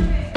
Okay.